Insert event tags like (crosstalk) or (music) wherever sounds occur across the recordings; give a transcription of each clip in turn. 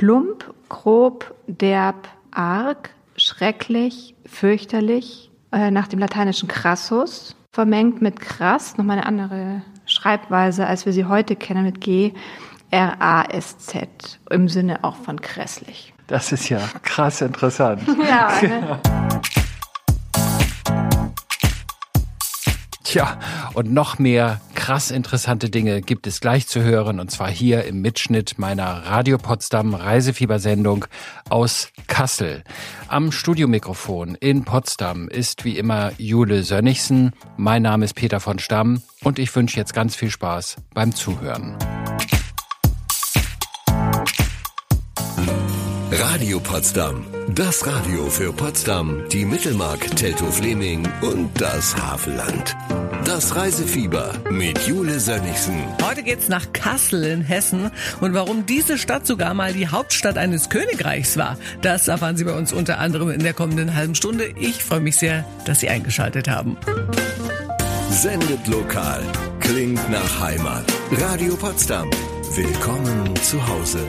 plump, grob, derb, arg, schrecklich, fürchterlich, äh, nach dem lateinischen crassus, vermengt mit krass, nochmal eine andere Schreibweise, als wir sie heute kennen mit G, R-A-S-Z, im Sinne auch von grässlich. Das ist ja krass interessant. (laughs) ja, ne? Tja, und noch mehr krass interessante Dinge gibt es gleich zu hören, und zwar hier im Mitschnitt meiner Radio Potsdam Reisefiebersendung aus Kassel. Am Studiomikrofon in Potsdam ist wie immer Jule Sönnigsen. Mein Name ist Peter von Stamm und ich wünsche jetzt ganz viel Spaß beim Zuhören. Radio Potsdam. Das Radio für Potsdam, die Mittelmark, Teltow-Fleming und das Havelland. Das Reisefieber mit Jule Sönnigsen. Heute geht's nach Kassel in Hessen. Und warum diese Stadt sogar mal die Hauptstadt eines Königreichs war, das erfahren Sie bei uns unter anderem in der kommenden halben Stunde. Ich freue mich sehr, dass Sie eingeschaltet haben. Sendet lokal. Klingt nach Heimat. Radio Potsdam. Willkommen zu Hause.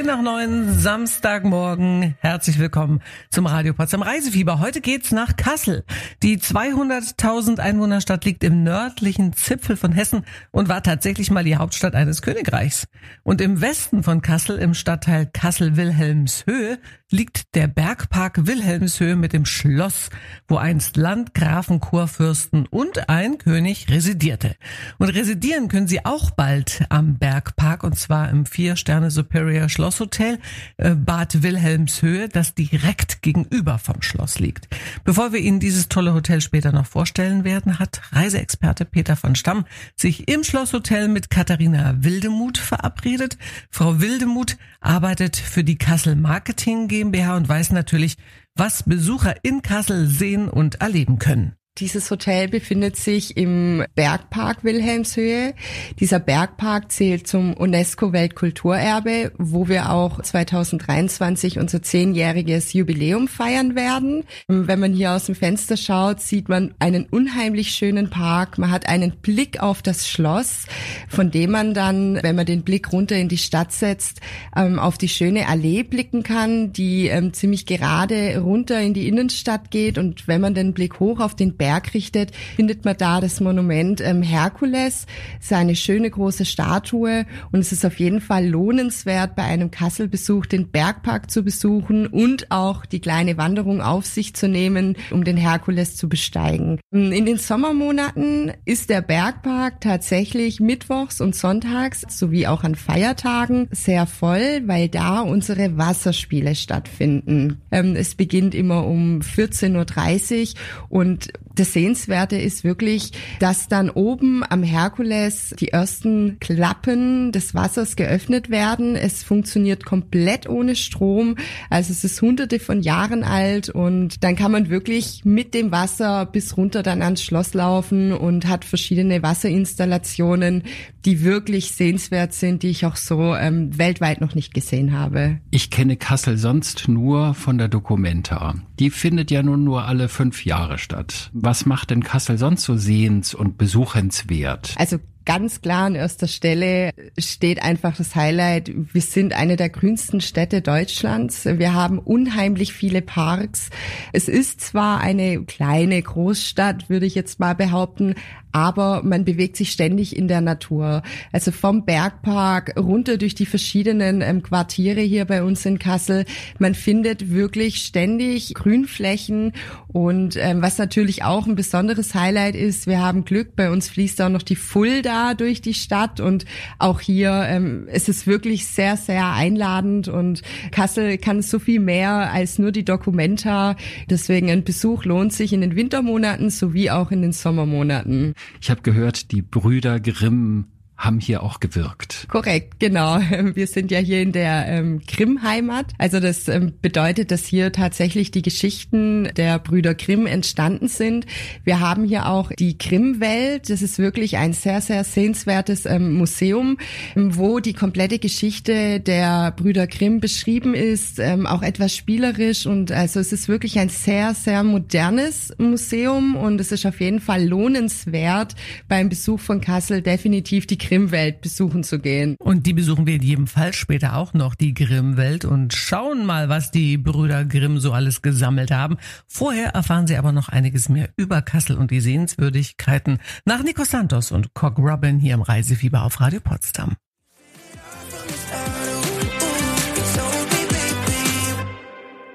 Zehn nach neun, Samstagmorgen. Herzlich willkommen zum Radio Potsdam Reisefieber. Heute geht's nach Kassel. Die 200.000 Einwohnerstadt liegt im nördlichen Zipfel von Hessen und war tatsächlich mal die Hauptstadt eines Königreichs. Und im Westen von Kassel, im Stadtteil Kassel-Wilhelmshöhe, liegt der Bergpark Wilhelmshöhe mit dem Schloss, wo einst Landgrafen, Kurfürsten und ein König residierte. Und residieren können Sie auch bald am Bergpark und zwar im Vier-Sterne Superior Schlosshotel äh, Bad Wilhelmshöhe, das direkt gegenüber vom Schloss liegt. Bevor wir Ihnen dieses tolle Hotel später noch vorstellen werden, hat Reiseexperte Peter von Stamm sich im Schlosshotel mit Katharina Wildemuth verabredet. Frau Wildemuth arbeitet für die Kassel Marketing GmbH und weiß natürlich, was Besucher in Kassel sehen und erleben können. Dieses Hotel befindet sich im Bergpark Wilhelmshöhe. Dieser Bergpark zählt zum UNESCO-Weltkulturerbe, wo wir auch 2023 unser zehnjähriges Jubiläum feiern werden. Wenn man hier aus dem Fenster schaut, sieht man einen unheimlich schönen Park. Man hat einen Blick auf das Schloss, von dem man dann, wenn man den Blick runter in die Stadt setzt, ähm, auf die schöne Allee blicken kann, die ähm, ziemlich gerade runter in die Innenstadt geht. Und wenn man den Blick hoch auf den Berg richtet, findet man da das Monument ähm, Herkules, seine schöne große Statue und es ist auf jeden Fall lohnenswert, bei einem Kasselbesuch den Bergpark zu besuchen und auch die kleine Wanderung auf sich zu nehmen, um den Herkules zu besteigen. In den Sommermonaten ist der Bergpark tatsächlich mittwochs und sonntags sowie auch an Feiertagen sehr voll, weil da unsere Wasserspiele stattfinden. Ähm, es beginnt immer um 14.30 Uhr und das Sehenswerte ist wirklich, dass dann oben am Herkules die ersten Klappen des Wassers geöffnet werden. Es funktioniert komplett ohne Strom. Also es ist hunderte von Jahren alt und dann kann man wirklich mit dem Wasser bis runter dann ans Schloss laufen und hat verschiedene Wasserinstallationen, die wirklich sehenswert sind, die ich auch so ähm, weltweit noch nicht gesehen habe. Ich kenne Kassel sonst nur von der Documenta. Die findet ja nun nur alle fünf Jahre statt. Was macht denn Kassel sonst so sehens- und besuchenswert? Also ganz klar an erster Stelle steht einfach das Highlight. Wir sind eine der grünsten Städte Deutschlands. Wir haben unheimlich viele Parks. Es ist zwar eine kleine Großstadt, würde ich jetzt mal behaupten, aber man bewegt sich ständig in der Natur. Also vom Bergpark runter durch die verschiedenen ähm, Quartiere hier bei uns in Kassel. Man findet wirklich ständig Grünflächen und ähm, was natürlich auch ein besonderes Highlight ist, wir haben Glück, bei uns fließt auch noch die Fulda durch die Stadt und auch hier ähm, ist es wirklich sehr, sehr einladend und Kassel kann so viel mehr als nur die Dokumenta. Deswegen ein Besuch lohnt sich in den Wintermonaten sowie auch in den Sommermonaten. Ich habe gehört, die Brüder Grimm haben hier auch gewirkt. Korrekt, genau. (laughs) Wir sind ja hier in der ähm, Grimm-Heimat. Also das ähm, bedeutet, dass hier tatsächlich die Geschichten der Brüder Grimm entstanden sind. Wir haben hier auch die Grimm-Welt. Das ist wirklich ein sehr, sehr sehenswertes ähm, Museum, ähm, wo die komplette Geschichte der Brüder Grimm beschrieben ist, ähm, auch etwas spielerisch. Und also es ist wirklich ein sehr, sehr modernes Museum und es ist auf jeden Fall lohnenswert, beim Besuch von Kassel definitiv die Grimmwelt besuchen zu gehen. Und die besuchen wir in jedem Fall später auch noch, die Grimmwelt, und schauen mal, was die Brüder Grimm so alles gesammelt haben. Vorher erfahren Sie aber noch einiges mehr über Kassel und die Sehenswürdigkeiten nach Nico Santos und Cock Robin hier im Reisefieber auf Radio Potsdam.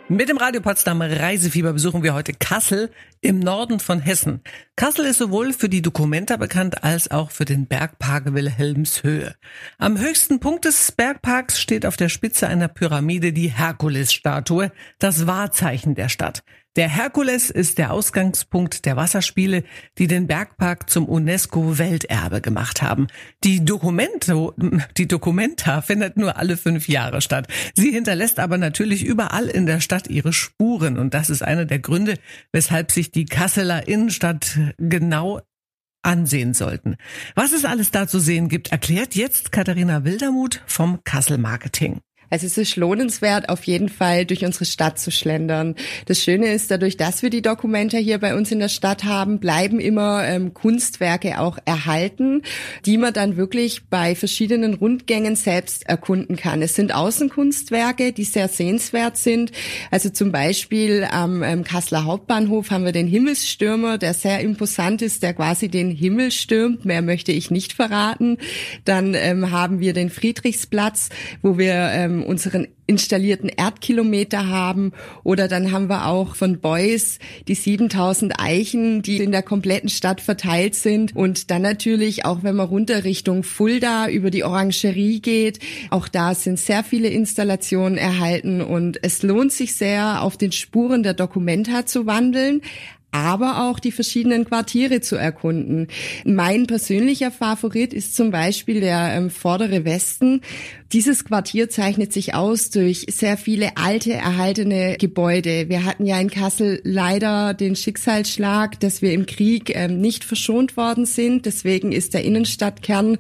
Mit dem Radio Potsdam Reisefieber besuchen wir heute Kassel im Norden von Hessen. Kassel ist sowohl für die Dokumenta bekannt als auch für den Bergpark Wilhelmshöhe. Am höchsten Punkt des Bergparks steht auf der Spitze einer Pyramide die Herkulesstatue, das Wahrzeichen der Stadt. Der Herkules ist der Ausgangspunkt der Wasserspiele, die den Bergpark zum UNESCO-Welterbe gemacht haben. Die Documento, die Documenta findet nur alle fünf Jahre statt. Sie hinterlässt aber natürlich überall in der Stadt ihre Spuren und das ist einer der Gründe, weshalb sich die Kasseler Innenstadt genau ansehen sollten. Was es alles da zu sehen gibt, erklärt jetzt Katharina Wildermuth vom Kassel Marketing. Also es ist lohnenswert, auf jeden Fall durch unsere Stadt zu schlendern. Das Schöne ist, dadurch, dass wir die Dokumenta hier bei uns in der Stadt haben, bleiben immer ähm, Kunstwerke auch erhalten, die man dann wirklich bei verschiedenen Rundgängen selbst erkunden kann. Es sind Außenkunstwerke, die sehr sehenswert sind. Also zum Beispiel am ähm, Kasseler Hauptbahnhof haben wir den Himmelsstürmer, der sehr imposant ist, der quasi den Himmel stürmt. Mehr möchte ich nicht verraten. Dann ähm, haben wir den Friedrichsplatz, wo wir ähm, unseren installierten Erdkilometer haben. Oder dann haben wir auch von Beuys die 7000 Eichen, die in der kompletten Stadt verteilt sind. Und dann natürlich, auch wenn man runter Richtung Fulda über die Orangerie geht, auch da sind sehr viele Installationen erhalten. Und es lohnt sich sehr, auf den Spuren der Dokumenta zu wandeln aber auch die verschiedenen Quartiere zu erkunden. Mein persönlicher Favorit ist zum Beispiel der ähm, vordere Westen, dieses Quartier zeichnet sich aus durch sehr viele alte, erhaltene Gebäude. Wir hatten ja in Kassel leider den Schicksalsschlag, dass wir im Krieg ähm, nicht verschont worden sind. Deswegen ist der Innenstadtkern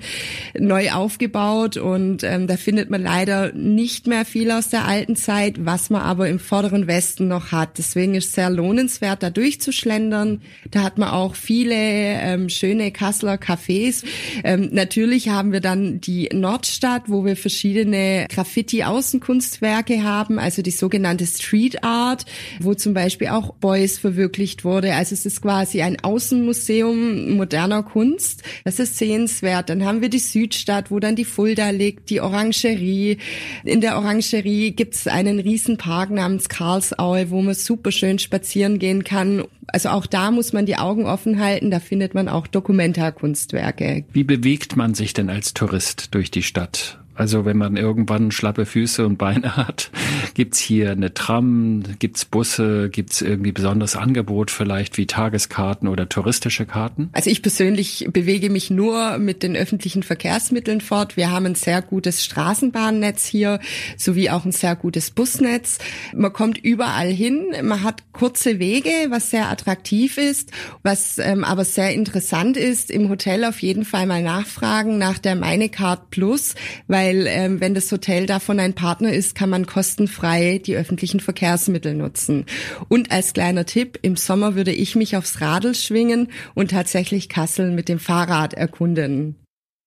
neu aufgebaut und ähm, da findet man leider nicht mehr viel aus der alten Zeit, was man aber im vorderen Westen noch hat. Deswegen ist es sehr lohnenswert, da durchzuschlendern. Da hat man auch viele ähm, schöne Kasseler Cafés. Ähm, natürlich haben wir dann die Nordstadt, wo wir verschiedene Graffiti-Außenkunstwerke haben, also die sogenannte Street Art, wo zum Beispiel auch Beuys verwirklicht wurde. Also es ist quasi ein Außenmuseum moderner Kunst. Das ist sehenswert. Dann haben wir die Südstadt, wo dann die Fulda liegt, die Orangerie. In der Orangerie gibt's einen Riesenpark namens Karlsaue, wo man super schön spazieren gehen kann. Also auch da muss man die Augen offen halten, da findet man auch Dokumentarkunstwerke. Wie bewegt man sich denn als Tourist durch die Stadt? Also wenn man irgendwann schlappe Füße und Beine (laughs) hat, gibt's hier eine Tram, gibt's Busse, gibt's irgendwie besonderes Angebot vielleicht wie Tageskarten oder touristische Karten? Also ich persönlich bewege mich nur mit den öffentlichen Verkehrsmitteln fort. Wir haben ein sehr gutes Straßenbahnnetz hier, sowie auch ein sehr gutes Busnetz. Man kommt überall hin, man hat kurze Wege, was sehr attraktiv ist, was ähm, aber sehr interessant ist, im Hotel auf jeden Fall mal nachfragen nach der Meine Card Plus, weil weil ähm, wenn das Hotel davon ein Partner ist, kann man kostenfrei die öffentlichen Verkehrsmittel nutzen. Und als kleiner Tipp, im Sommer würde ich mich aufs Radl schwingen und tatsächlich Kassel mit dem Fahrrad erkunden.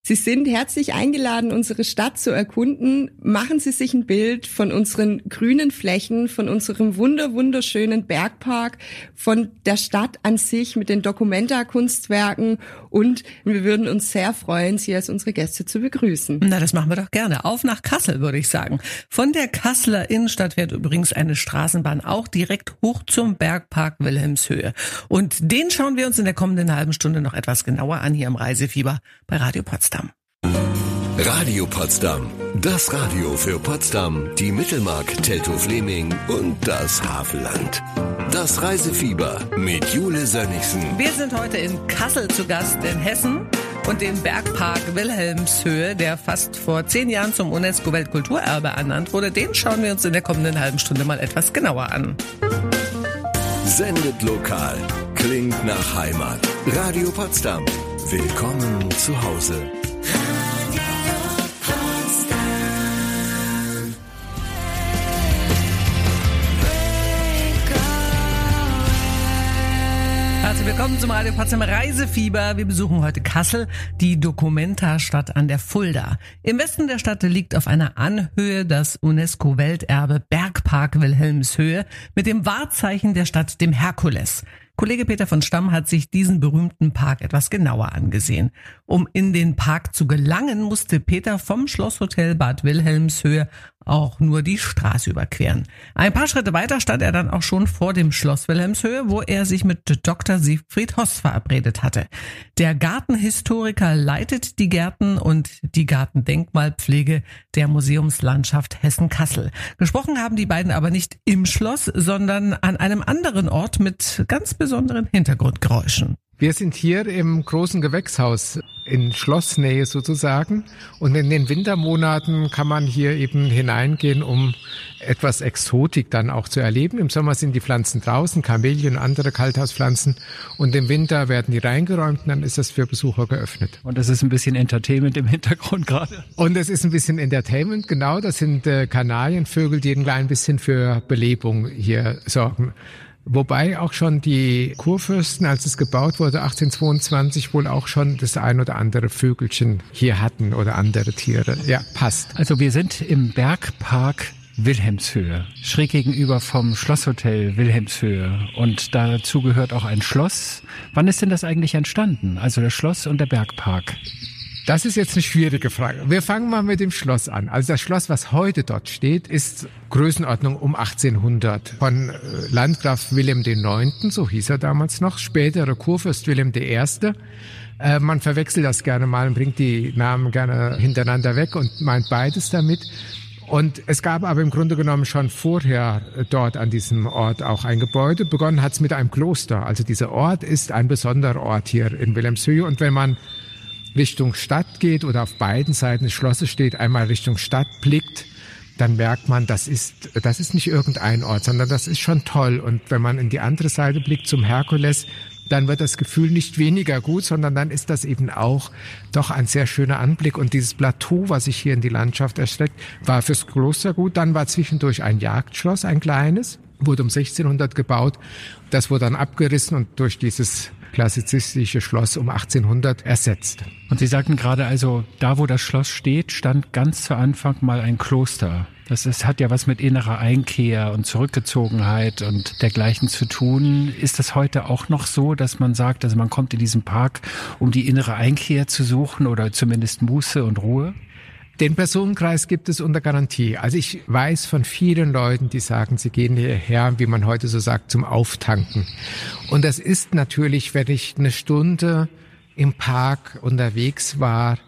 Sie sind herzlich eingeladen, unsere Stadt zu erkunden. Machen Sie sich ein Bild von unseren grünen Flächen, von unserem wunder wunderschönen Bergpark, von der Stadt an sich mit den Dokumenta-Kunstwerken und wir würden uns sehr freuen, Sie als unsere Gäste zu begrüßen. Na, das machen wir doch gerne. Auf nach Kassel, würde ich sagen. Von der Kasseler Innenstadt fährt übrigens eine Straßenbahn auch direkt hoch zum Bergpark Wilhelmshöhe. Und den schauen wir uns in der kommenden halben Stunde noch etwas genauer an hier im Reisefieber bei Radio Potsdam. Radio Potsdam. Das Radio für Potsdam, die Mittelmark, Teltow-Fleming und das Havelland. Das Reisefieber mit Jule Sönnigsen. Wir sind heute in Kassel zu Gast in Hessen und den Bergpark Wilhelmshöhe, der fast vor zehn Jahren zum UNESCO-Weltkulturerbe ernannt wurde, den schauen wir uns in der kommenden halben Stunde mal etwas genauer an. Sendet lokal. Klingt nach Heimat. Radio Potsdam. Willkommen zu Hause. Herzlich willkommen zum Radio Potsdam Reisefieber. Wir besuchen heute Kassel, die Documenta-Stadt an der Fulda. Im Westen der Stadt liegt auf einer Anhöhe das UNESCO-Welterbe Bergpark Wilhelmshöhe mit dem Wahrzeichen der Stadt, dem Herkules. Kollege Peter von Stamm hat sich diesen berühmten Park etwas genauer angesehen. Um in den Park zu gelangen, musste Peter vom Schlosshotel Bad Wilhelmshöhe auch nur die Straße überqueren. Ein paar Schritte weiter stand er dann auch schon vor dem Schloss Wilhelmshöhe, wo er sich mit Dr. Siegfried Hoss verabredet hatte. Der Gartenhistoriker leitet die Gärten und die Gartendenkmalpflege der Museumslandschaft Hessen-Kassel. Gesprochen haben die beiden aber nicht im Schloss, sondern an einem anderen Ort mit ganz besonderen Hintergrundgeräuschen. Wir sind hier im großen Gewächshaus in Schlossnähe sozusagen. Und in den Wintermonaten kann man hier eben hineingehen, um etwas Exotik dann auch zu erleben. Im Sommer sind die Pflanzen draußen, Kamelien und andere Kalthauspflanzen. Und im Winter werden die reingeräumt und dann ist das für Besucher geöffnet. Und es ist ein bisschen Entertainment im Hintergrund gerade. Und es ist ein bisschen Entertainment, genau. Das sind äh, Kanarienvögel, die ein klein bisschen für Belebung hier sorgen. Wobei auch schon die Kurfürsten, als es gebaut wurde, 1822 wohl auch schon das ein oder andere Vögelchen hier hatten oder andere Tiere. Ja, passt. Also wir sind im Bergpark Wilhelmshöhe, schräg gegenüber vom Schlosshotel Wilhelmshöhe. Und dazu gehört auch ein Schloss. Wann ist denn das eigentlich entstanden? Also das Schloss und der Bergpark. Das ist jetzt eine schwierige Frage. Wir fangen mal mit dem Schloss an. Also das Schloss, was heute dort steht, ist Größenordnung um 1800 von äh, Landgraf Wilhelm IX., so hieß er damals noch, spätere Kurfürst Wilhelm I. Äh, man verwechselt das gerne mal und bringt die Namen gerne hintereinander weg und meint beides damit. Und es gab aber im Grunde genommen schon vorher dort an diesem Ort auch ein Gebäude. Begonnen hat es mit einem Kloster. Also dieser Ort ist ein besonderer Ort hier in Wilhelmshöhe. Und wenn man Richtung Stadt geht oder auf beiden Seiten des Schlosses steht, einmal Richtung Stadt blickt, dann merkt man, das ist, das ist nicht irgendein Ort, sondern das ist schon toll. Und wenn man in die andere Seite blickt zum Herkules, dann wird das Gefühl nicht weniger gut, sondern dann ist das eben auch doch ein sehr schöner Anblick. Und dieses Plateau, was sich hier in die Landschaft erstreckt, war fürs Kloster gut. Dann war zwischendurch ein Jagdschloss, ein kleines, wurde um 1600 gebaut. Das wurde dann abgerissen und durch dieses klassizistische Schloss um 1800 ersetzt. Und Sie sagten gerade also, da wo das Schloss steht, stand ganz zu Anfang mal ein Kloster. Das ist, hat ja was mit innerer Einkehr und Zurückgezogenheit und dergleichen zu tun. Ist das heute auch noch so, dass man sagt, also man kommt in diesen Park, um die innere Einkehr zu suchen oder zumindest Muße und Ruhe? Den Personenkreis gibt es unter Garantie. Also ich weiß von vielen Leuten, die sagen, sie gehen hierher, wie man heute so sagt, zum Auftanken. Und das ist natürlich, wenn ich eine Stunde im Park unterwegs war,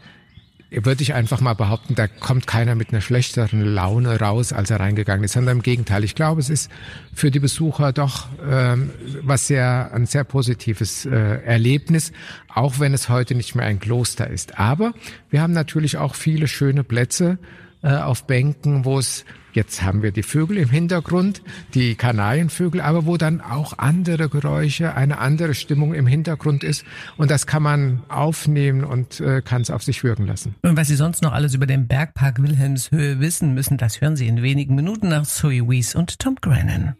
würde ich einfach mal behaupten, da kommt keiner mit einer schlechteren Laune raus, als er reingegangen ist, sondern im Gegenteil. Ich glaube, es ist für die Besucher doch ähm, was sehr ein sehr positives äh, Erlebnis, auch wenn es heute nicht mehr ein Kloster ist. Aber wir haben natürlich auch viele schöne Plätze äh, auf Bänken, wo es Jetzt haben wir die Vögel im Hintergrund, die Kanarienvögel, aber wo dann auch andere Geräusche, eine andere Stimmung im Hintergrund ist. Und das kann man aufnehmen und äh, kann es auf sich wirken lassen. Und was Sie sonst noch alles über den Bergpark Wilhelmshöhe wissen müssen, das hören Sie in wenigen Minuten nach Zoe Wees und Tom Grennan.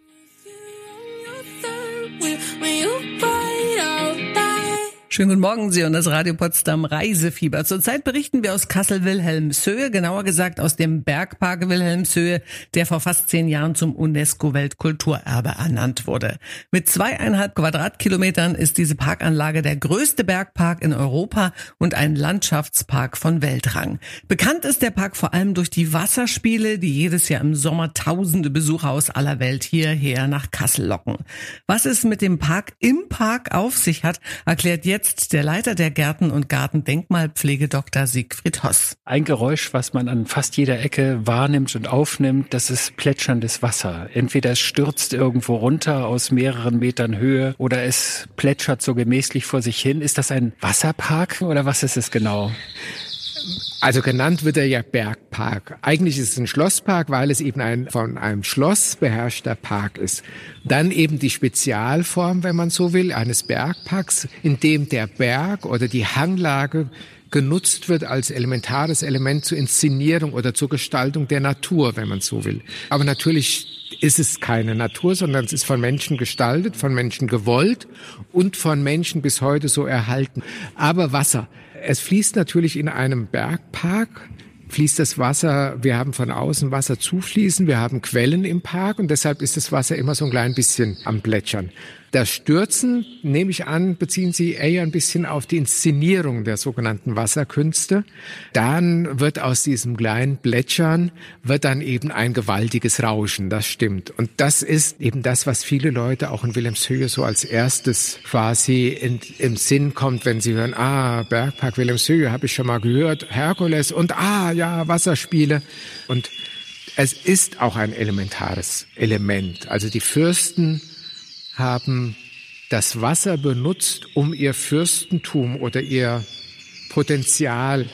Schönen guten Morgen, Sie und das Radio Potsdam Reisefieber. Zurzeit berichten wir aus Kassel-Wilhelmshöhe, genauer gesagt aus dem Bergpark Wilhelmshöhe, der vor fast zehn Jahren zum UNESCO-Weltkulturerbe ernannt wurde. Mit zweieinhalb Quadratkilometern ist diese Parkanlage der größte Bergpark in Europa und ein Landschaftspark von Weltrang. Bekannt ist der Park vor allem durch die Wasserspiele, die jedes Jahr im Sommer tausende Besucher aus aller Welt hierher nach Kassel locken. Was es mit dem Park im Park auf sich hat, erklärt jetzt jetzt der Leiter der Gärten- und Gartendenkmalpflege Dr. Siegfried Hoss. Ein Geräusch, was man an fast jeder Ecke wahrnimmt und aufnimmt, das ist plätscherndes Wasser. Entweder es stürzt irgendwo runter aus mehreren Metern Höhe oder es plätschert so gemächlich vor sich hin. Ist das ein Wasserpark oder was ist es genau? Also genannt wird er ja Bergpark. Eigentlich ist es ein Schlosspark, weil es eben ein von einem Schloss beherrschter Park ist. Dann eben die Spezialform, wenn man so will, eines Bergparks, in dem der Berg oder die Hanglage genutzt wird als elementares Element zur Inszenierung oder zur Gestaltung der Natur, wenn man so will. Aber natürlich ist es keine Natur, sondern es ist von Menschen gestaltet, von Menschen gewollt und von Menschen bis heute so erhalten. Aber Wasser es fließt natürlich in einem Bergpark, fließt das Wasser, wir haben von außen Wasser zufließen, wir haben Quellen im Park und deshalb ist das Wasser immer so ein klein bisschen am Plätschern. Das Stürzen, nehme ich an, beziehen Sie eher ein bisschen auf die Inszenierung der sogenannten Wasserkünste. Dann wird aus diesem kleinen Plätschern, wird dann eben ein gewaltiges Rauschen, das stimmt. Und das ist eben das, was viele Leute auch in Wilhelmshöhe so als erstes quasi in, im Sinn kommt, wenn sie hören, ah, Bergpark Wilhelmshöhe, habe ich schon mal gehört, Herkules und ah, ja, Wasserspiele. Und es ist auch ein elementares Element. Also die Fürsten haben das Wasser benutzt, um ihr Fürstentum oder ihr Potenzial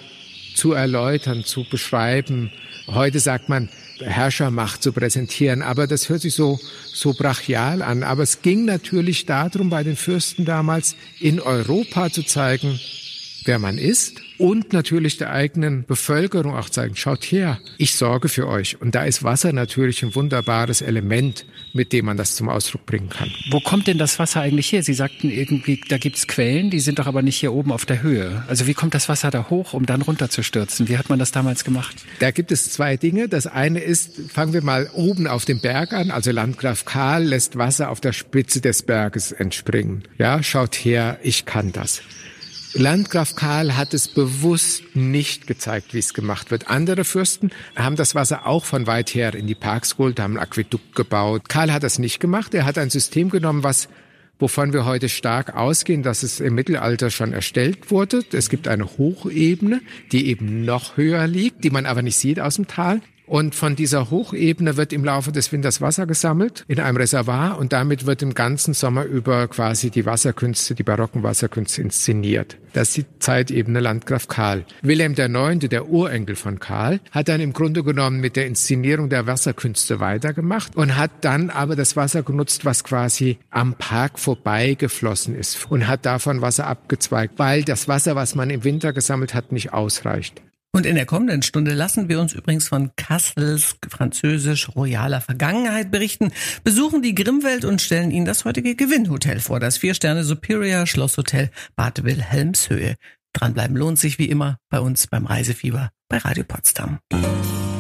zu erläutern, zu beschreiben. Heute sagt man, Herrschermacht zu präsentieren, aber das hört sich so, so brachial an. Aber es ging natürlich darum, bei den Fürsten damals in Europa zu zeigen, wer man ist und natürlich der eigenen Bevölkerung auch zeigen, schaut her, ich sorge für euch. Und da ist Wasser natürlich ein wunderbares Element, mit dem man das zum Ausdruck bringen kann. Wo kommt denn das Wasser eigentlich her? Sie sagten irgendwie, da gibt's Quellen, die sind doch aber nicht hier oben auf der Höhe. Also wie kommt das Wasser da hoch, um dann runterzustürzen? Wie hat man das damals gemacht? Da gibt es zwei Dinge. Das eine ist, fangen wir mal oben auf dem Berg an. Also Landgraf Karl lässt Wasser auf der Spitze des Berges entspringen. Ja, schaut her, ich kann das. Landgraf Karl hat es bewusst nicht gezeigt, wie es gemacht wird. Andere Fürsten haben das Wasser auch von weit her in die Parks geholt, haben ein Aquädukt gebaut. Karl hat das nicht gemacht. Er hat ein System genommen, was wovon wir heute stark ausgehen, dass es im Mittelalter schon erstellt wurde. Es gibt eine Hochebene, die eben noch höher liegt, die man aber nicht sieht aus dem Tal. Und von dieser Hochebene wird im Laufe des Winters Wasser gesammelt in einem Reservoir und damit wird im ganzen Sommer über quasi die Wasserkünste, die barocken Wasserkünste inszeniert. Das ist die Zeitebene Landgraf Karl. Wilhelm IX., der Urenkel von Karl, hat dann im Grunde genommen mit der Inszenierung der Wasserkünste weitergemacht und hat dann aber das Wasser genutzt, was quasi am Park vorbeigeflossen ist und hat davon Wasser abgezweigt, weil das Wasser, was man im Winter gesammelt hat, nicht ausreicht. Und in der kommenden Stunde lassen wir uns übrigens von Kassels französisch-royaler Vergangenheit berichten, besuchen die Grimmwelt und stellen Ihnen das heutige Gewinnhotel vor, das Vier-Sterne Superior Schlosshotel Bad Wilhelmshöhe. Dranbleiben lohnt sich wie immer bei uns beim Reisefieber bei Radio Potsdam.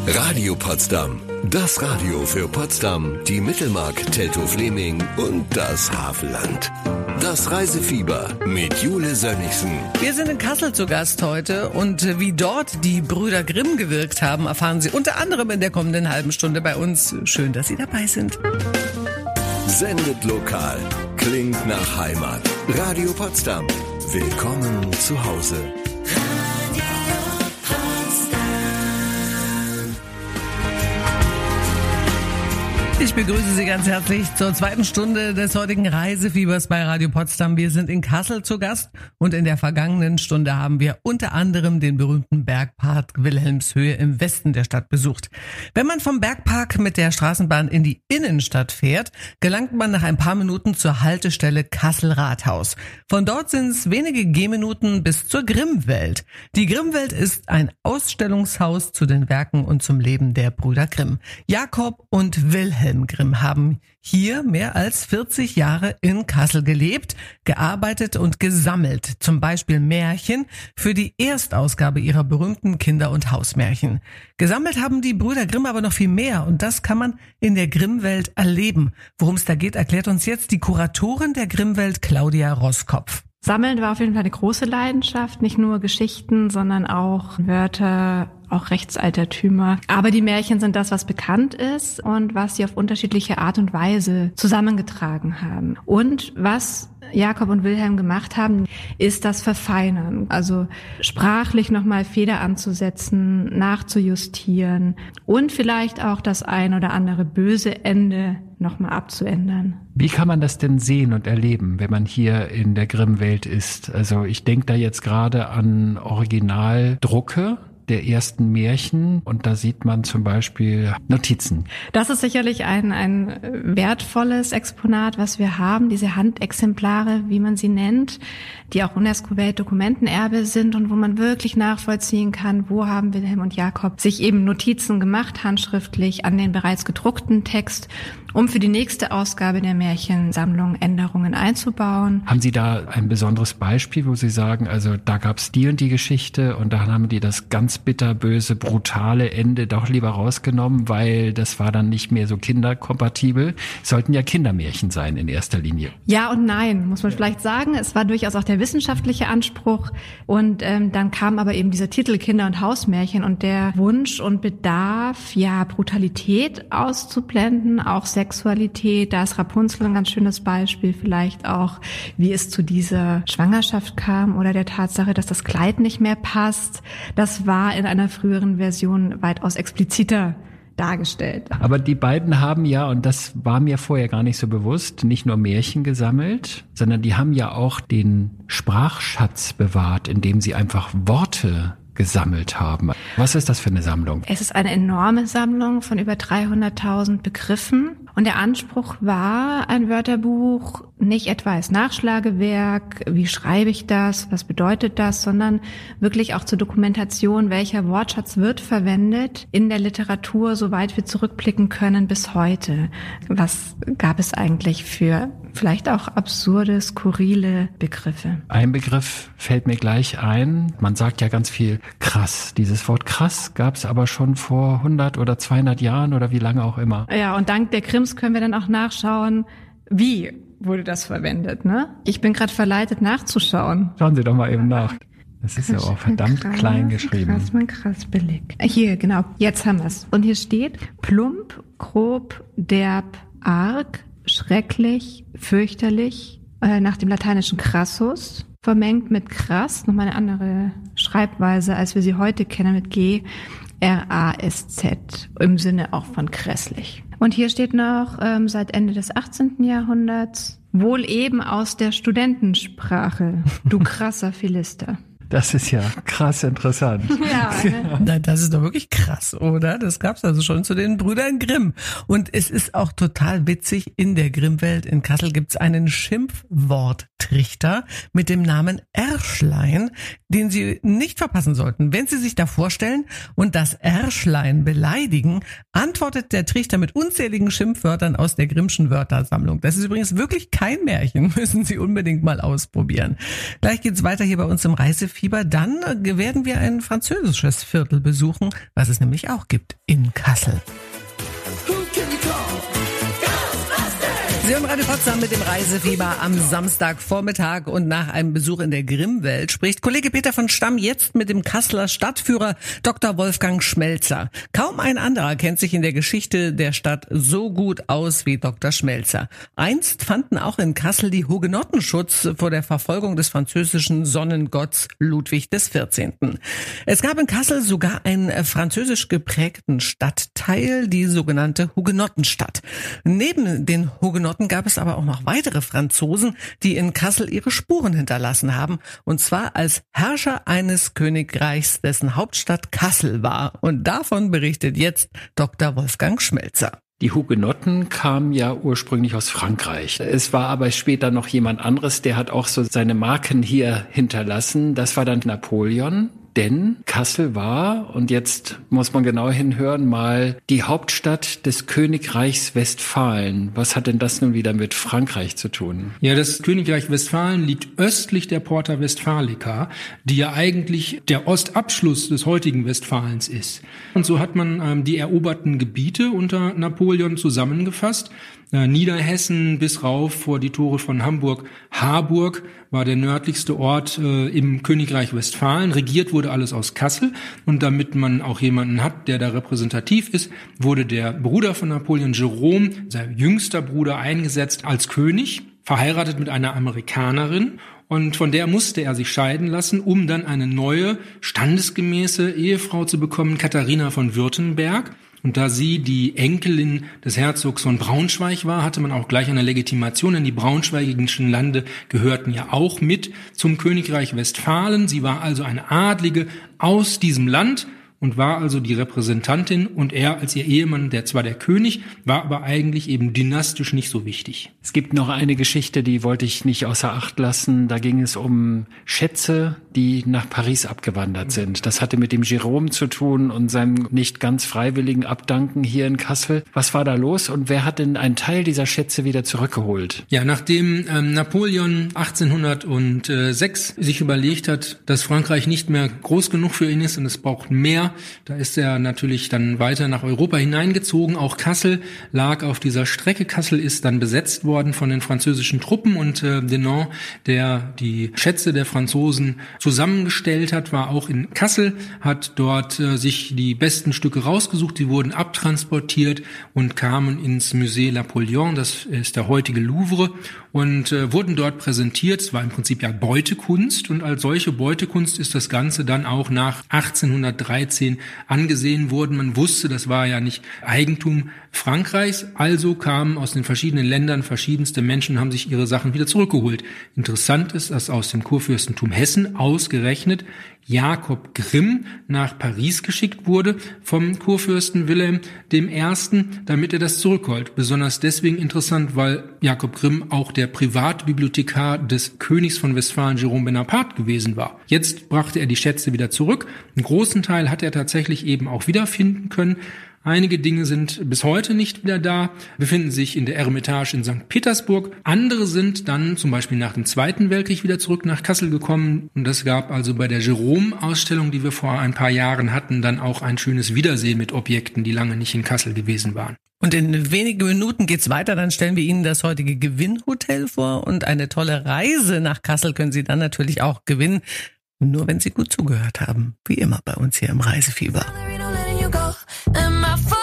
Radio Potsdam. Das Radio für Potsdam, die Mittelmark, Teltow-Fleming und das Havelland. Das Reisefieber mit Jule Sönnigsen. Wir sind in Kassel zu Gast heute und wie dort die Brüder Grimm gewirkt haben, erfahren Sie unter anderem in der kommenden halben Stunde bei uns. Schön, dass Sie dabei sind. Sendet lokal. Klingt nach Heimat. Radio Potsdam. Willkommen zu Hause. Ich begrüße Sie ganz herzlich zur zweiten Stunde des heutigen Reisefiebers bei Radio Potsdam. Wir sind in Kassel zu Gast und in der vergangenen Stunde haben wir unter anderem den berühmten Bergpark Wilhelmshöhe im Westen der Stadt besucht. Wenn man vom Bergpark mit der Straßenbahn in die Innenstadt fährt, gelangt man nach ein paar Minuten zur Haltestelle Kassel Rathaus. Von dort sind es wenige Gehminuten bis zur Grimmwelt. Die Grimmwelt ist ein Ausstellungshaus zu den Werken und zum Leben der Brüder Grimm. Jakob und Wilhelm Wilhelm Grimm haben hier mehr als 40 Jahre in Kassel gelebt, gearbeitet und gesammelt, zum Beispiel Märchen für die Erstausgabe ihrer berühmten Kinder- und Hausmärchen. Gesammelt haben die Brüder Grimm aber noch viel mehr und das kann man in der Grimmwelt erleben. Worum es da geht, erklärt uns jetzt die Kuratorin der Grimmwelt, Claudia Roskopf. Sammeln war auf jeden Fall eine große Leidenschaft, nicht nur Geschichten, sondern auch Wörter, auch Rechtsaltertümer. Aber die Märchen sind das, was bekannt ist und was sie auf unterschiedliche Art und Weise zusammengetragen haben. Und was Jakob und Wilhelm gemacht haben, ist das Verfeinern. Also sprachlich nochmal Feder anzusetzen, nachzujustieren und vielleicht auch das ein oder andere böse Ende nochmal abzuändern. Wie kann man das denn sehen und erleben, wenn man hier in der Grimm-Welt ist? Also ich denke da jetzt gerade an Originaldrucke, der ersten Märchen und da sieht man zum Beispiel Notizen. Das ist sicherlich ein, ein wertvolles Exponat, was wir haben, diese Handexemplare, wie man sie nennt, die auch UNESCO-Weltdokumentenerbe sind und wo man wirklich nachvollziehen kann, wo haben Wilhelm und Jakob sich eben Notizen gemacht, handschriftlich an den bereits gedruckten Text um für die nächste Ausgabe der Märchensammlung Änderungen einzubauen. Haben Sie da ein besonderes Beispiel, wo Sie sagen, also da gab es die und die Geschichte und da haben die das ganz bitterböse, brutale Ende doch lieber rausgenommen, weil das war dann nicht mehr so kinderkompatibel. sollten ja Kindermärchen sein in erster Linie. Ja und nein, muss man vielleicht sagen. Es war durchaus auch der wissenschaftliche Anspruch und ähm, dann kam aber eben dieser Titel Kinder- und Hausmärchen und der Wunsch und Bedarf, ja, Brutalität auszublenden, auch Sexualität. Da ist Rapunzel ein ganz schönes Beispiel. Vielleicht auch, wie es zu dieser Schwangerschaft kam oder der Tatsache, dass das Kleid nicht mehr passt. Das war in einer früheren Version weitaus expliziter dargestellt. Aber die beiden haben ja, und das war mir vorher gar nicht so bewusst, nicht nur Märchen gesammelt, sondern die haben ja auch den Sprachschatz bewahrt, indem sie einfach Worte gesammelt haben. Was ist das für eine Sammlung? Es ist eine enorme Sammlung von über 300.000 Begriffen. Und der Anspruch war, ein Wörterbuch nicht etwa als Nachschlagewerk, wie schreibe ich das, was bedeutet das, sondern wirklich auch zur Dokumentation, welcher Wortschatz wird verwendet in der Literatur, soweit wir zurückblicken können bis heute. Was gab es eigentlich für vielleicht auch absurde, skurrile Begriffe? Ein Begriff fällt mir gleich ein. Man sagt ja ganz viel krass. Dieses Wort krass gab es aber schon vor 100 oder 200 Jahren oder wie lange auch immer. Ja, und dank der Krims können wir dann auch nachschauen, wie wurde das verwendet. Ne? Ich bin gerade verleitet nachzuschauen. Schauen Sie doch mal eben nach. Das ist ja auch verdammt krass, klein geschrieben. Krass, mein krass billig. Hier, genau, jetzt haben wir es. Und hier steht plump, grob, derb, arg, schrecklich, fürchterlich, äh, nach dem lateinischen crassus, vermengt mit krass, nochmal eine andere Schreibweise, als wir sie heute kennen, mit G, R-A-S-Z, im Sinne auch von grässlich. Und hier steht noch ähm, seit Ende des 18. Jahrhunderts, wohl eben aus der Studentensprache, du krasser Philister. Das ist ja krass interessant. (laughs) Ja, ne? das ist doch wirklich krass, oder? Das gab's also schon zu den Brüdern Grimm. Und es ist auch total witzig, in der Grimmwelt in Kassel gibt's einen Schimpfworttrichter mit dem Namen Erschlein, den Sie nicht verpassen sollten. Wenn Sie sich da vorstellen und das Erschlein beleidigen, antwortet der Trichter mit unzähligen Schimpfwörtern aus der Grimmschen Wörtersammlung. Das ist übrigens wirklich kein Märchen, (laughs) müssen Sie unbedingt mal ausprobieren. Gleich geht's weiter hier bei uns im Reise Fieber. Dann werden wir ein französisches Viertel besuchen, was es nämlich auch gibt in Kassel. Sie hören Radio Potsdam mit dem Reisefieber am Samstagvormittag und nach einem Besuch in der Grimmwelt spricht Kollege Peter von Stamm jetzt mit dem Kasseler Stadtführer Dr. Wolfgang Schmelzer. Kaum ein anderer kennt sich in der Geschichte der Stadt so gut aus wie Dr. Schmelzer. Einst fanden auch in Kassel die Hugenotten Schutz vor der Verfolgung des französischen Sonnengotts Ludwig XIV. Es gab in Kassel sogar einen französisch geprägten Stadtteil, die sogenannte Hugenottenstadt. Neben den Hugenotten Orten gab es aber auch noch weitere Franzosen, die in Kassel ihre Spuren hinterlassen haben, und zwar als Herrscher eines Königreichs, dessen Hauptstadt Kassel war. Und davon berichtet jetzt Dr. Wolfgang Schmelzer. Die Hugenotten kamen ja ursprünglich aus Frankreich. Es war aber später noch jemand anderes, der hat auch so seine Marken hier hinterlassen. Das war dann Napoleon. Denn Kassel war, und jetzt muss man genau hinhören, mal die Hauptstadt des Königreichs Westfalen. Was hat denn das nun wieder mit Frankreich zu tun? Ja, das Königreich Westfalen liegt östlich der Porta Westfalica, die ja eigentlich der Ostabschluss des heutigen Westfalens ist. Und so hat man ähm, die eroberten Gebiete unter Napoleon zusammengefasst äh, Niederhessen bis rauf vor die Tore von Hamburg. Harburg war der nördlichste Ort äh, im Königreich Westfalen. Regiert wurde alles aus Kassel. Und damit man auch jemanden hat, der da repräsentativ ist, wurde der Bruder von Napoleon, Jerome, sein jüngster Bruder, eingesetzt als König verheiratet mit einer Amerikanerin und von der musste er sich scheiden lassen, um dann eine neue, standesgemäße Ehefrau zu bekommen, Katharina von Württemberg. Und da sie die Enkelin des Herzogs von Braunschweig war, hatte man auch gleich eine Legitimation, denn die braunschweigischen Lande gehörten ja auch mit zum Königreich Westfalen. Sie war also eine Adlige aus diesem Land und war also die Repräsentantin und er als ihr Ehemann, der zwar der König, war aber eigentlich eben dynastisch nicht so wichtig. Es gibt noch eine Geschichte, die wollte ich nicht außer Acht lassen. Da ging es um Schätze, die nach Paris abgewandert sind. Das hatte mit dem Jerome zu tun und seinem nicht ganz freiwilligen Abdanken hier in Kassel. Was war da los und wer hat denn einen Teil dieser Schätze wieder zurückgeholt? Ja, nachdem ähm, Napoleon 1806 sich überlegt hat, dass Frankreich nicht mehr groß genug für ihn ist und es braucht mehr da ist er natürlich dann weiter nach Europa hineingezogen. Auch Kassel lag auf dieser Strecke. Kassel ist dann besetzt worden von den französischen Truppen und äh, Denon, der die Schätze der Franzosen zusammengestellt hat, war auch in Kassel, hat dort äh, sich die besten Stücke rausgesucht. Die wurden abtransportiert und kamen ins Musée Napoleon. Das ist der heutige Louvre und äh, wurden dort präsentiert. Es war im Prinzip ja Beutekunst und als solche Beutekunst ist das Ganze dann auch nach 1813 angesehen worden. Man wusste, das war ja nicht Eigentum Frankreichs, also kamen aus den verschiedenen Ländern verschiedenste Menschen, haben sich ihre Sachen wieder zurückgeholt. Interessant ist, dass aus dem Kurfürstentum Hessen ausgerechnet Jakob Grimm nach Paris geschickt wurde vom Kurfürsten Wilhelm I., damit er das zurückholt. Besonders deswegen interessant, weil Jakob Grimm auch der Privatbibliothekar des Königs von Westfalen Jerome Bonaparte gewesen war. Jetzt brachte er die Schätze wieder zurück. Einen großen Teil hat er tatsächlich eben auch wiederfinden können. Einige Dinge sind bis heute nicht wieder da, befinden sich in der Eremitage in St. Petersburg. Andere sind dann zum Beispiel nach dem Zweiten Weltkrieg wieder zurück nach Kassel gekommen. Und das gab also bei der Jerome-Ausstellung, die wir vor ein paar Jahren hatten, dann auch ein schönes Wiedersehen mit Objekten, die lange nicht in Kassel gewesen waren. Und in wenigen Minuten geht's weiter. Dann stellen wir Ihnen das heutige Gewinnhotel vor und eine tolle Reise nach Kassel können Sie dann natürlich auch gewinnen. Nur wenn Sie gut zugehört haben. Wie immer bei uns hier im Reisefieber. and my.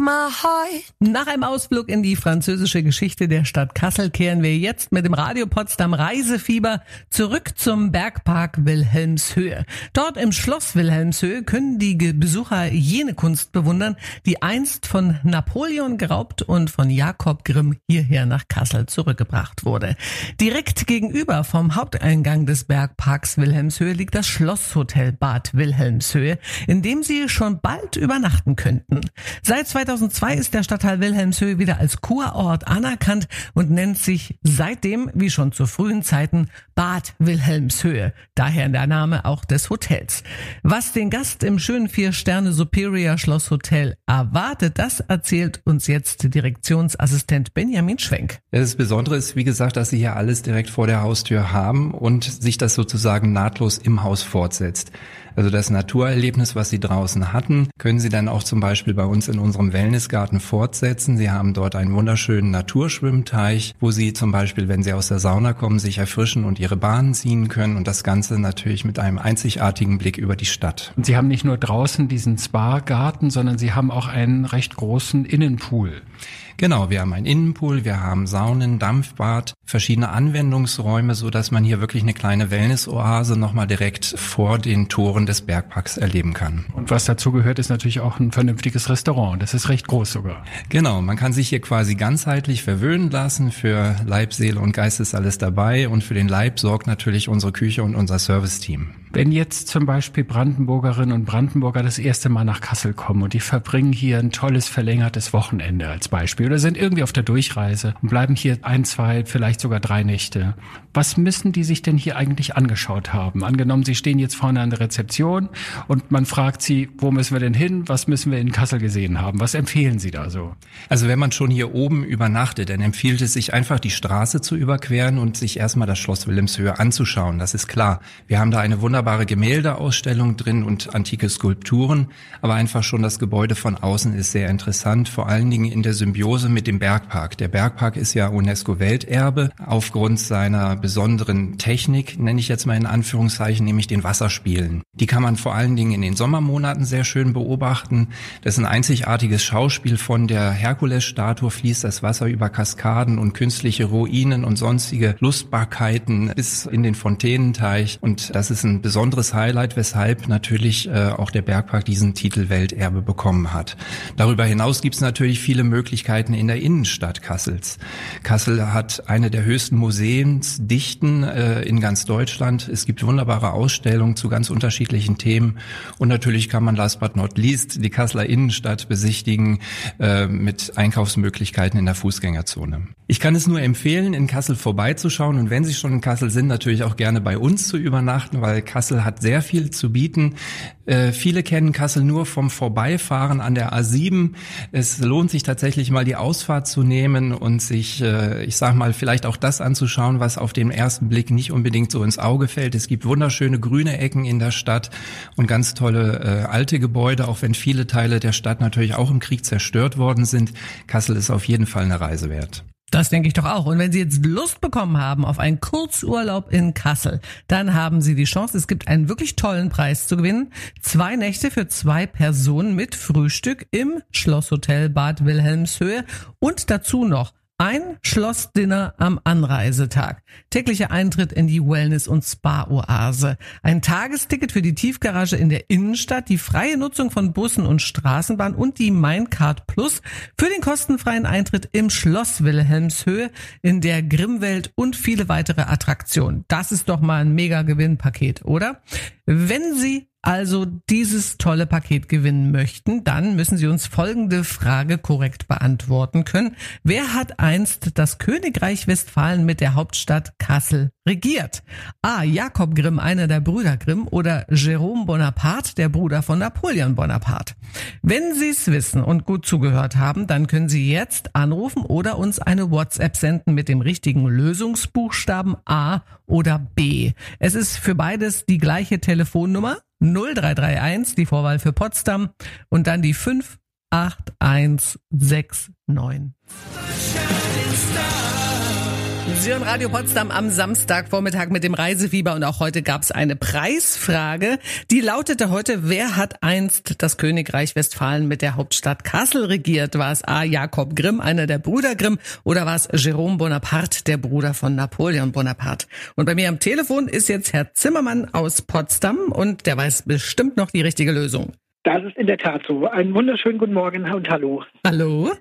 Nach einem Ausflug in die französische Geschichte der Stadt Kassel kehren wir jetzt mit dem Radio Potsdam Reisefieber zurück zum Bergpark Wilhelmshöhe. Dort im Schloss Wilhelmshöhe können die Besucher jene Kunst bewundern, die einst von Napoleon geraubt und von Jakob Grimm hierher nach Kassel zurückgebracht wurde. Direkt gegenüber vom Haupteingang des Bergparks Wilhelmshöhe liegt das Schlosshotel Bad Wilhelmshöhe, in dem Sie schon bald übernachten könnten. Seit 2002 ist der Stadtteil Wilhelmshöhe wieder als Kurort anerkannt und nennt sich seitdem, wie schon zu frühen Zeiten, Bad Wilhelmshöhe. Daher der Name auch des Hotels. Was den Gast im schönen Vier-Sterne Superior Schloss Hotel erwartet, das erzählt uns jetzt Direktionsassistent Benjamin Schwenk. Das Besondere ist, wie gesagt, dass Sie hier alles direkt vor der Haustür haben und sich das sozusagen nahtlos im Haus fortsetzt. Also das Naturerlebnis, was Sie draußen hatten, können Sie dann auch zum Beispiel bei uns in unserem Wellnessgarten fortsetzen. Sie haben dort einen wunderschönen Naturschwimmteich, wo Sie zum Beispiel, wenn Sie aus der Sauna kommen, sich erfrischen und Ihre Bahnen ziehen können und das Ganze natürlich mit einem einzigartigen Blick über die Stadt. Und Sie haben nicht nur draußen diesen Spa-Garten, sondern Sie haben auch einen recht großen Innenpool. Genau, wir haben einen Innenpool, wir haben Saunen, Dampfbad, verschiedene Anwendungsräume, so dass man hier wirklich eine kleine Wellness-Oase nochmal direkt vor den Toren des Bergparks erleben kann. Und was dazu gehört, ist natürlich auch ein vernünftiges Restaurant. Das ist recht groß sogar. Genau, man kann sich hier quasi ganzheitlich verwöhnen lassen. Für Leib, Seele und Geist ist alles dabei und für den Leib sorgt natürlich unsere Küche und unser Serviceteam. Wenn jetzt zum Beispiel Brandenburgerinnen und Brandenburger das erste Mal nach Kassel kommen und die verbringen hier ein tolles verlängertes Wochenende als Beispiel oder sind irgendwie auf der Durchreise und bleiben hier ein, zwei, vielleicht sogar drei Nächte. Was müssen die sich denn hier eigentlich angeschaut haben? Angenommen, sie stehen jetzt vorne an der Rezeption und man fragt sie, wo müssen wir denn hin? Was müssen wir in Kassel gesehen haben? Was empfehlen Sie da so? Also wenn man schon hier oben übernachtet, dann empfiehlt es sich einfach die Straße zu überqueren und sich erstmal das Schloss Wilhelmshöhe anzuschauen. Das ist klar. Wir haben da eine wunderbare wunderbare Gemäldeausstellung drin und antike Skulpturen, aber einfach schon das Gebäude von außen ist sehr interessant, vor allen Dingen in der Symbiose mit dem Bergpark. Der Bergpark ist ja UNESCO-Welterbe aufgrund seiner besonderen Technik, nenne ich jetzt mal in Anführungszeichen, nämlich den Wasserspielen. Die kann man vor allen Dingen in den Sommermonaten sehr schön beobachten. Das ist ein einzigartiges Schauspiel von der Herkulesstatue fließt das Wasser über Kaskaden und künstliche Ruinen und sonstige Lustbarkeiten bis in den Fontänenteich. Und das ist ein besonderes Highlight, weshalb natürlich äh, auch der Bergpark diesen Titel Welterbe bekommen hat. Darüber hinaus gibt es natürlich viele Möglichkeiten in der Innenstadt Kassels. Kassel hat eine der höchsten Museumsdichten äh, in ganz Deutschland. Es gibt wunderbare Ausstellungen zu ganz unterschiedlichen Themen. Und natürlich kann man last but not least die Kasseler Innenstadt besichtigen äh, mit Einkaufsmöglichkeiten in der Fußgängerzone. Ich kann es nur empfehlen, in Kassel vorbeizuschauen und wenn Sie schon in Kassel sind, natürlich auch gerne bei uns zu übernachten, weil Kassel hat sehr viel zu bieten. Äh, viele kennen Kassel nur vom Vorbeifahren an der A7. Es lohnt sich tatsächlich mal die Ausfahrt zu nehmen und sich, äh, ich sag mal, vielleicht auch das anzuschauen, was auf den ersten Blick nicht unbedingt so ins Auge fällt. Es gibt wunderschöne grüne Ecken in der Stadt und ganz tolle äh, alte Gebäude, auch wenn viele Teile der Stadt natürlich auch im Krieg zerstört worden sind. Kassel ist auf jeden Fall eine Reise wert. Das denke ich doch auch. Und wenn Sie jetzt Lust bekommen haben auf einen Kurzurlaub in Kassel, dann haben Sie die Chance. Es gibt einen wirklich tollen Preis zu gewinnen. Zwei Nächte für zwei Personen mit Frühstück im Schlosshotel Bad Wilhelmshöhe und dazu noch ein Schlossdinner am Anreisetag. Täglicher Eintritt in die Wellness- und Spa-Oase. Ein Tagesticket für die Tiefgarage in der Innenstadt, die freie Nutzung von Bussen und Straßenbahn und die Minecard Plus für den kostenfreien Eintritt im Schloss Wilhelmshöhe in der Grimmwelt und viele weitere Attraktionen. Das ist doch mal ein mega Gewinnpaket, oder? Wenn Sie also dieses tolle Paket gewinnen möchten, dann müssen Sie uns folgende Frage korrekt beantworten können. Wer hat einst das Königreich Westfalen mit der Hauptstadt Kassel regiert? A. Jakob Grimm, einer der Brüder Grimm oder Jerome Bonaparte, der Bruder von Napoleon Bonaparte. Wenn Sie es wissen und gut zugehört haben, dann können Sie jetzt anrufen oder uns eine WhatsApp senden mit dem richtigen Lösungsbuchstaben A oder B. Es ist für beides die gleiche Telefonnummer 0331, die Vorwahl für Potsdam und dann die 58169. Sie hören Radio Potsdam am Samstagvormittag mit dem Reisefieber und auch heute gab es eine Preisfrage, die lautete heute, wer hat einst das Königreich Westfalen mit der Hauptstadt Kassel regiert? War es A. Jakob Grimm, einer der Brüder Grimm, oder war es Jerome Bonaparte, der Bruder von Napoleon Bonaparte? Und bei mir am Telefon ist jetzt Herr Zimmermann aus Potsdam und der weiß bestimmt noch die richtige Lösung. Das ist in der Tat so. Einen wunderschönen guten Morgen und hallo. Hallo.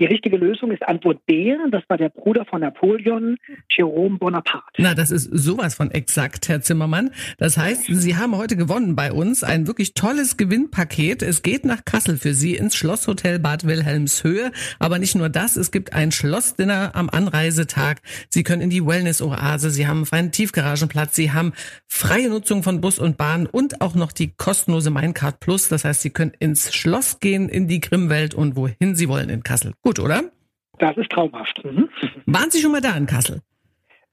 Die richtige Lösung ist Antwort B. Das war der Bruder von Napoleon, Jerome Bonaparte. Na, das ist sowas von exakt, Herr Zimmermann. Das heißt, Sie haben heute gewonnen bei uns ein wirklich tolles Gewinnpaket. Es geht nach Kassel für Sie ins Schlosshotel Bad Wilhelmshöhe. Aber nicht nur das, es gibt ein Schlossdinner am Anreisetag. Sie können in die Wellness-Oase, Sie haben einen Tiefgaragenplatz, Sie haben freie Nutzung von Bus und Bahn und auch noch die kostenlose Minecard Plus. Das heißt, Sie können ins Schloss gehen, in die Grimmwelt und wohin Sie wollen in Kassel. Gut, oder? Das ist traumhaft. Mhm. Waren Sie schon mal da in Kassel?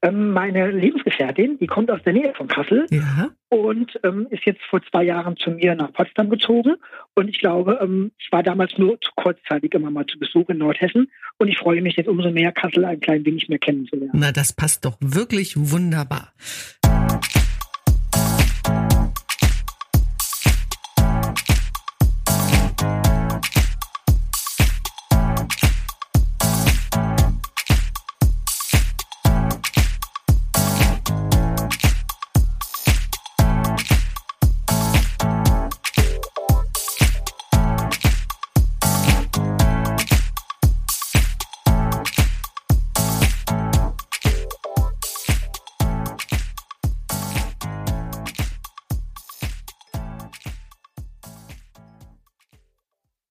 Ähm, meine Lebensgefährtin, die kommt aus der Nähe von Kassel Ja. und ähm, ist jetzt vor zwei Jahren zu mir nach Potsdam gezogen. Und ich glaube, ähm, ich war damals nur zu kurzzeitig immer mal zu Besuch in Nordhessen. Und ich freue mich jetzt umso mehr, Kassel ein klein wenig mehr kennenzulernen. Na, das passt doch wirklich wunderbar.